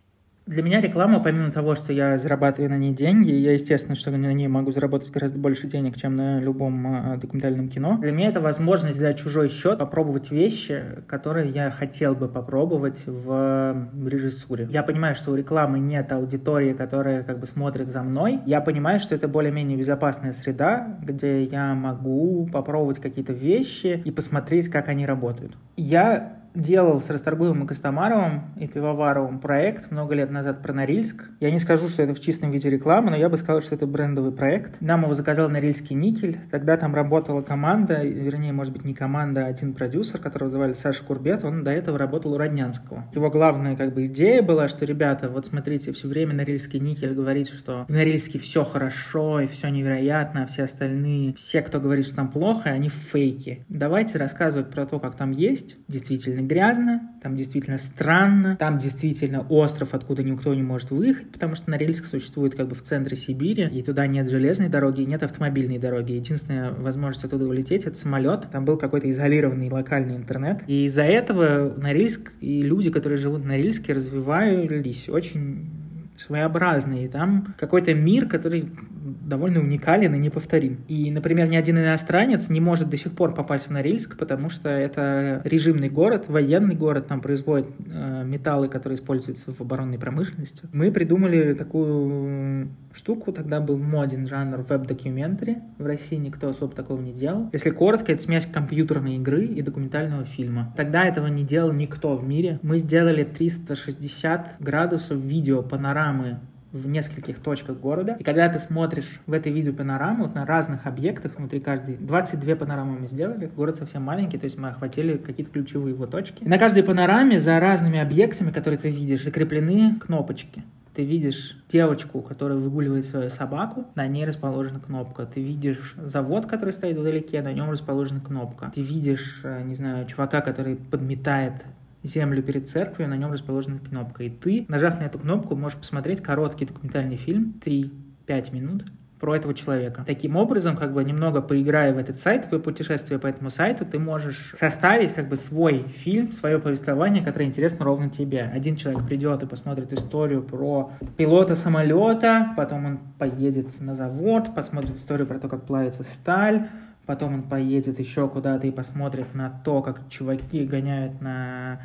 Для меня реклама, помимо того, что я зарабатываю на ней деньги, я, естественно, что на ней могу заработать гораздо больше денег, чем на любом а, документальном кино. Для меня это возможность за чужой счет попробовать вещи, которые я хотел бы попробовать в режиссуре. Я понимаю, что у рекламы нет аудитории, которая как бы смотрит за мной. Я понимаю, что это более-менее безопасная среда, где я могу попробовать какие-то вещи и посмотреть, как они работают. Я делал с Расторгуевым и Костомаровым и Пивоваровым проект много лет назад про Норильск. Я не скажу, что это в чистом виде рекламы, но я бы сказал, что это брендовый проект. Нам его заказал Норильский никель. Тогда там работала команда, вернее, может быть, не команда, а один продюсер, которого звали Саша Курбет. Он до этого работал у Роднянского. Его главная как бы идея была, что, ребята, вот смотрите, все время Норильский никель говорит, что в Норильске все хорошо и все невероятно, а все остальные, все, кто говорит, что там плохо, они фейки. Давайте рассказывать про то, как там есть, действительно грязно, там действительно странно, там действительно остров, откуда никто не может выехать, потому что Норильск существует как бы в центре Сибири, и туда нет железной дороги, нет автомобильной дороги. Единственная возможность оттуда улететь — это самолет. Там был какой-то изолированный локальный интернет. И из-за этого Норильск и люди, которые живут в Норильске, развивались очень своеобразные. И там какой-то мир, который довольно уникален и неповторим. И, например, ни один иностранец не может до сих пор попасть в Норильск, потому что это режимный город, военный город, там производят э, металлы, которые используются в оборонной промышленности. Мы придумали такую штуку, тогда был моден жанр веб-документари, в России никто особо такого не делал. Если коротко, это смесь компьютерной игры и документального фильма. Тогда этого не делал никто в мире. Мы сделали 360 градусов видео панорамы в нескольких точках города. И когда ты смотришь в этой видеопанораму вот на разных объектах внутри каждой, 22 панорамы мы сделали, город совсем маленький, то есть мы охватили какие-то ключевые его точки. И на каждой панораме за разными объектами, которые ты видишь, закреплены кнопочки. Ты видишь девочку, которая выгуливает свою собаку, на ней расположена кнопка. Ты видишь завод, который стоит вдалеке, на нем расположена кнопка. Ты видишь, э, не знаю, чувака, который подметает землю перед церковью, на нем расположена кнопка. И ты, нажав на эту кнопку, можешь посмотреть короткий документальный фильм, 3-5 минут, про этого человека. Таким образом, как бы немного поиграя в этот сайт, в путешествие по этому сайту, ты можешь составить как бы свой фильм, свое повествование, которое интересно ровно тебе. Один человек придет и посмотрит историю про пилота самолета, потом он поедет на завод, посмотрит историю про то, как плавится сталь, потом он поедет еще куда-то и посмотрит на то, как чуваки гоняют на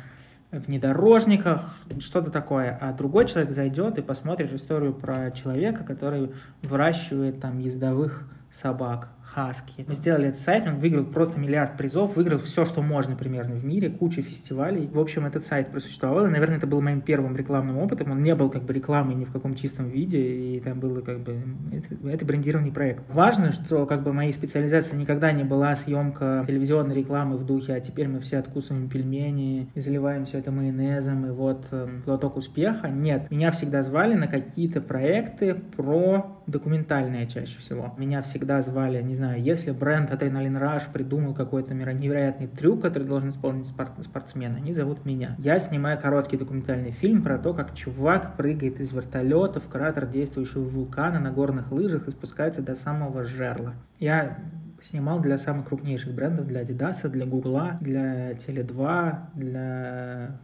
внедорожниках, что-то такое. А другой человек зайдет и посмотрит историю про человека, который выращивает там ездовых собак. Хаски. Мы сделали этот сайт, он выиграл просто миллиард призов, выиграл все, что можно примерно в мире, куча фестивалей. В общем, этот сайт просуществовал, и, наверное, это был моим первым рекламным опытом. Он не был как бы рекламой ни в каком чистом виде, и там было как бы... Это, это брендированный проект. Важно, что как бы моей специализацией никогда не была съемка телевизионной рекламы в духе, а теперь мы все откусываем пельмени и заливаем все это майонезом, и вот э, глоток успеха. Нет, меня всегда звали на какие-то проекты про документальные чаще всего. Меня всегда звали, не знаю, знаю, если бренд Adrenaline Rush придумал какой-то невероятный трюк, который должен исполнить спорт, спортсмен, они зовут меня. Я снимаю короткий документальный фильм про то, как чувак прыгает из вертолета в кратер действующего вулкана на горных лыжах и спускается до самого жерла. Я снимал для самых крупнейших брендов, для Adidas, для Google, для Tele2, для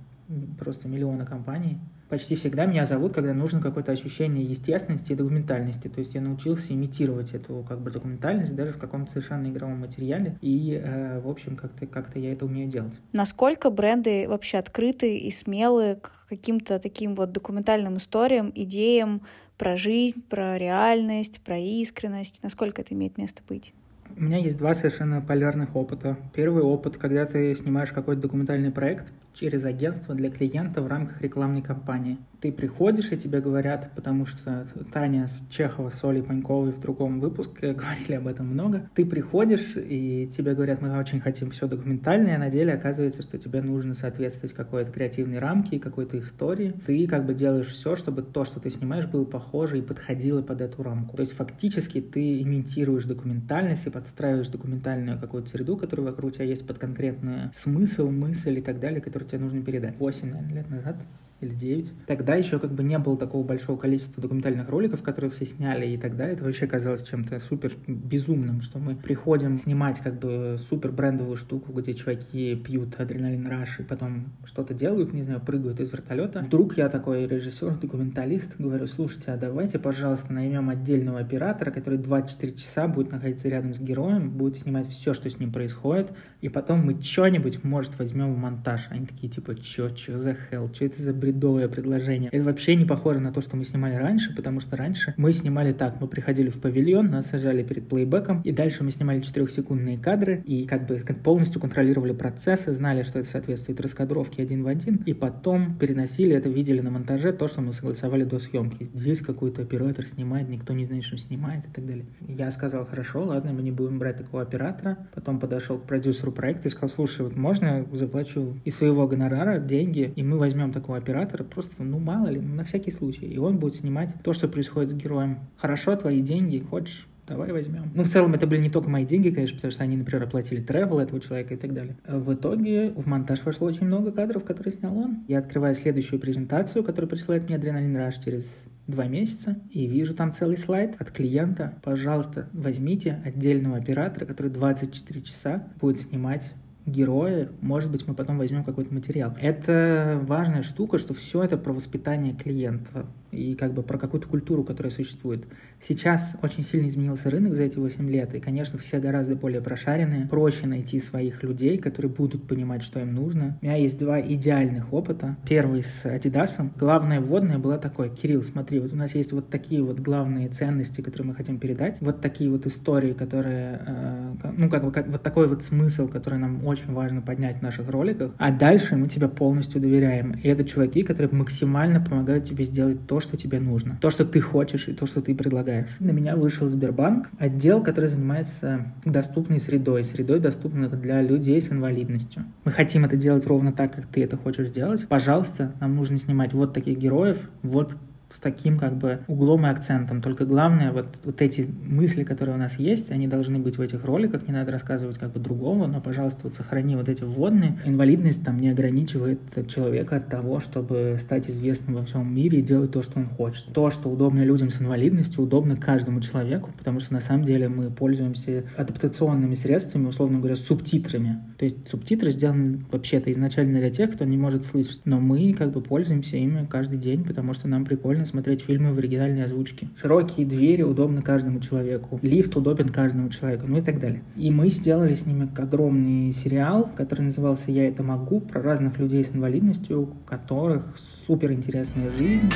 просто миллиона компаний почти всегда меня зовут, когда нужно какое-то ощущение естественности и документальности. То есть я научился имитировать эту как бы документальность даже в каком-то совершенно игровом материале. И, э, в общем, как-то как я это умею делать. Насколько бренды вообще открыты и смелы к каким-то таким вот документальным историям, идеям про жизнь, про реальность, про искренность? Насколько это имеет место быть? У меня есть два совершенно полярных опыта. Первый опыт, когда ты снимаешь какой-то документальный проект через агентство для клиента в рамках рекламной кампании ты приходишь, и тебе говорят, потому что Таня Чехова с Олей Паньковой в другом выпуске говорили об этом много, ты приходишь, и тебе говорят, мы очень хотим все документальное, а на деле оказывается, что тебе нужно соответствовать какой-то креативной рамке и какой-то истории. Ты как бы делаешь все, чтобы то, что ты снимаешь, было похоже и подходило под эту рамку. То есть фактически ты имитируешь документальность и подстраиваешь документальную какую-то среду, которая вокруг тебя есть под конкретный смысл, мысль и так далее, который тебе нужно передать. 8, наверное, лет назад или 9. Тогда еще как бы не было такого большого количества документальных роликов, которые все сняли, и тогда это вообще казалось чем-то супер безумным, что мы приходим снимать как бы супер брендовую штуку, где чуваки пьют адреналин раш и потом что-то делают, не знаю, прыгают из вертолета. Вдруг я такой режиссер, документалист, говорю, слушайте, а давайте, пожалуйста, наймем отдельного оператора, который 24 часа будет находиться рядом с героем, будет снимать все, что с ним происходит, и потом мы что-нибудь, может, возьмем в монтаж. Они такие, типа, чё, чё за хел, что это за бред бредовое предложение. Это вообще не похоже на то, что мы снимали раньше, потому что раньше мы снимали так. Мы приходили в павильон, нас сажали перед плейбеком, и дальше мы снимали четырехсекундные кадры, и как бы полностью контролировали процессы, знали, что это соответствует раскадровке один в один, и потом переносили это, видели на монтаже то, что мы согласовали до съемки. Здесь какой-то оператор снимает, никто не знает, что снимает и так далее. Я сказал, хорошо, ладно, мы не будем брать такого оператора. Потом подошел к продюсеру проекта и сказал, слушай, вот можно заплачу из своего гонорара деньги, и мы возьмем такого оператора, оператора просто, ну, мало ли, ну, на всякий случай. И он будет снимать то, что происходит с героем. Хорошо, твои деньги, хочешь, давай возьмем. Ну, в целом, это были не только мои деньги, конечно, потому что они, например, оплатили тревел этого человека и так далее. В итоге в монтаж вошло очень много кадров, которые снял он. Я открываю следующую презентацию, которую присылает мне Адреналин Раш через два месяца, и вижу там целый слайд от клиента. Пожалуйста, возьмите отдельного оператора, который 24 часа будет снимать герои, может быть, мы потом возьмем какой-то материал. Это важная штука, что все это про воспитание клиента и как бы про какую-то культуру, которая существует. Сейчас очень сильно изменился рынок за эти 8 лет, и, конечно, все гораздо более прошаренные. Проще найти своих людей, которые будут понимать, что им нужно. У меня есть два идеальных опыта. Первый с Adidas. Главное вводное было такое. Кирилл, смотри, вот у нас есть вот такие вот главные ценности, которые мы хотим передать. Вот такие вот истории, которые, э, ну, как бы, как, вот такой вот смысл, который нам очень важно поднять в наших роликах. А дальше мы тебя полностью доверяем. И это чуваки, которые максимально помогают тебе сделать то, что тебе нужно, то, что ты хочешь и то, что ты предлагаешь. На меня вышел Сбербанк, отдел, который занимается доступной средой, средой доступных для людей с инвалидностью. Мы хотим это делать ровно так, как ты это хочешь сделать. Пожалуйста, нам нужно снимать вот таких героев, вот с таким как бы углом и акцентом. Только главное, вот, вот эти мысли, которые у нас есть, они должны быть в этих роликах, не надо рассказывать как бы другого, но, пожалуйста, вот сохрани вот эти вводные. Инвалидность там не ограничивает человека от того, чтобы стать известным во всем мире и делать то, что он хочет. То, что удобно людям с инвалидностью, удобно каждому человеку, потому что на самом деле мы пользуемся адаптационными средствами, условно говоря, субтитрами. То есть субтитры сделаны вообще-то изначально для тех, кто не может слышать, но мы как бы пользуемся ими каждый день, потому что нам прикольно смотреть фильмы в оригинальной озвучке. Широкие двери удобны каждому человеку. Лифт удобен каждому человеку, ну и так далее. И мы сделали с ними огромный сериал, который назывался «Я это могу», про разных людей с инвалидностью, у которых супер интересная жизнь.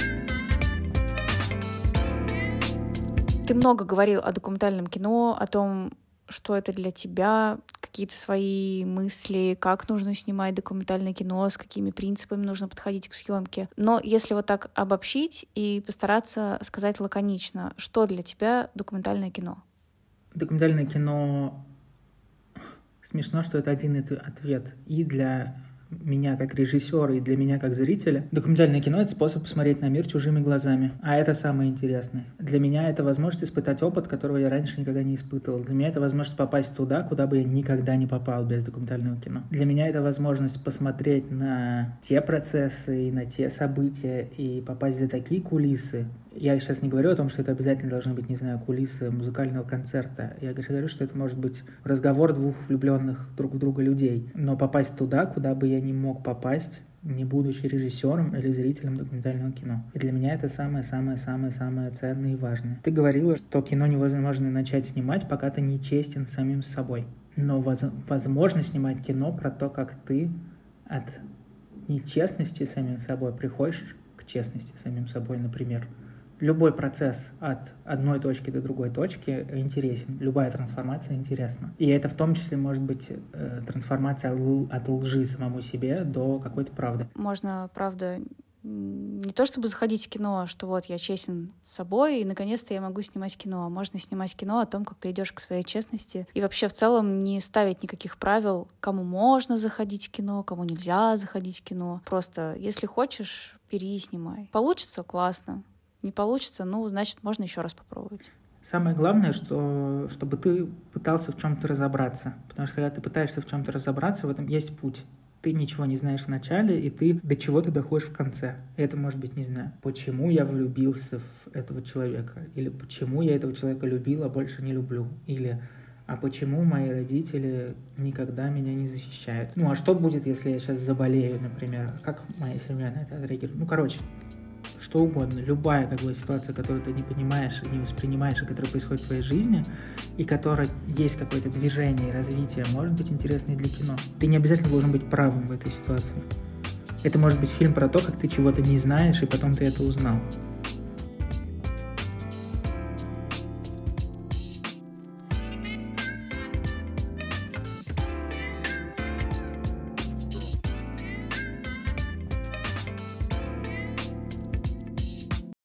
Ты много говорил о документальном кино, о том, что это для тебя, какие-то свои мысли, как нужно снимать документальное кино, с какими принципами нужно подходить к съемке. Но если вот так обобщить и постараться сказать лаконично, что для тебя документальное кино? Документальное кино смешно, что это один ответ и для меня как режиссера и для меня как зрителя, документальное кино — это способ посмотреть на мир чужими глазами. А это самое интересное. Для меня это возможность испытать опыт, которого я раньше никогда не испытывал. Для меня это возможность попасть туда, куда бы я никогда не попал без документального кино. Для меня это возможность посмотреть на те процессы и на те события и попасть за такие кулисы, я сейчас не говорю о том, что это обязательно должны быть, не знаю, кулисы музыкального концерта. Я говорю, что это может быть разговор двух влюбленных друг в друга людей. Но попасть туда, куда бы я не мог попасть, не будучи режиссером или зрителем документального кино. И для меня это самое-самое-самое-самое ценное и важное. Ты говорила, что кино невозможно начать снимать, пока ты не честен самим собой. Но воз возможно снимать кино про то, как ты от нечестности самим собой приходишь к честности самим собой, например любой процесс от одной точки до другой точки интересен. Любая трансформация интересна. И это в том числе может быть э, трансформация от лжи самому себе до какой-то правды. Можно, правда, не то чтобы заходить в кино, что вот я честен с собой, и наконец-то я могу снимать кино. А можно снимать кино о том, как ты идешь к своей честности. И вообще в целом не ставить никаких правил, кому можно заходить в кино, кому нельзя заходить в кино. Просто, если хочешь, бери и снимай. Получится — классно. Не получится, ну, значит, можно еще раз попробовать. Самое главное, что, чтобы ты пытался в чем-то разобраться. Потому что когда ты пытаешься в чем-то разобраться, в этом есть путь. Ты ничего не знаешь в начале, и ты до чего ты доходишь в конце. Это может быть, не знаю, почему я влюбился в этого человека, или почему я этого человека любил, а больше не люблю, или а почему мои родители никогда меня не защищают? Ну, а что будет, если я сейчас заболею, например? Как моя семья на это отреагирует? Ну, короче, что угодно, любая как бы ситуация, которую ты не понимаешь, не воспринимаешь, и которая происходит в твоей жизни, и которая есть какое-то движение и развитие, может быть интересной для кино. Ты не обязательно должен быть правым в этой ситуации. Это может быть фильм про то, как ты чего-то не знаешь, и потом ты это узнал.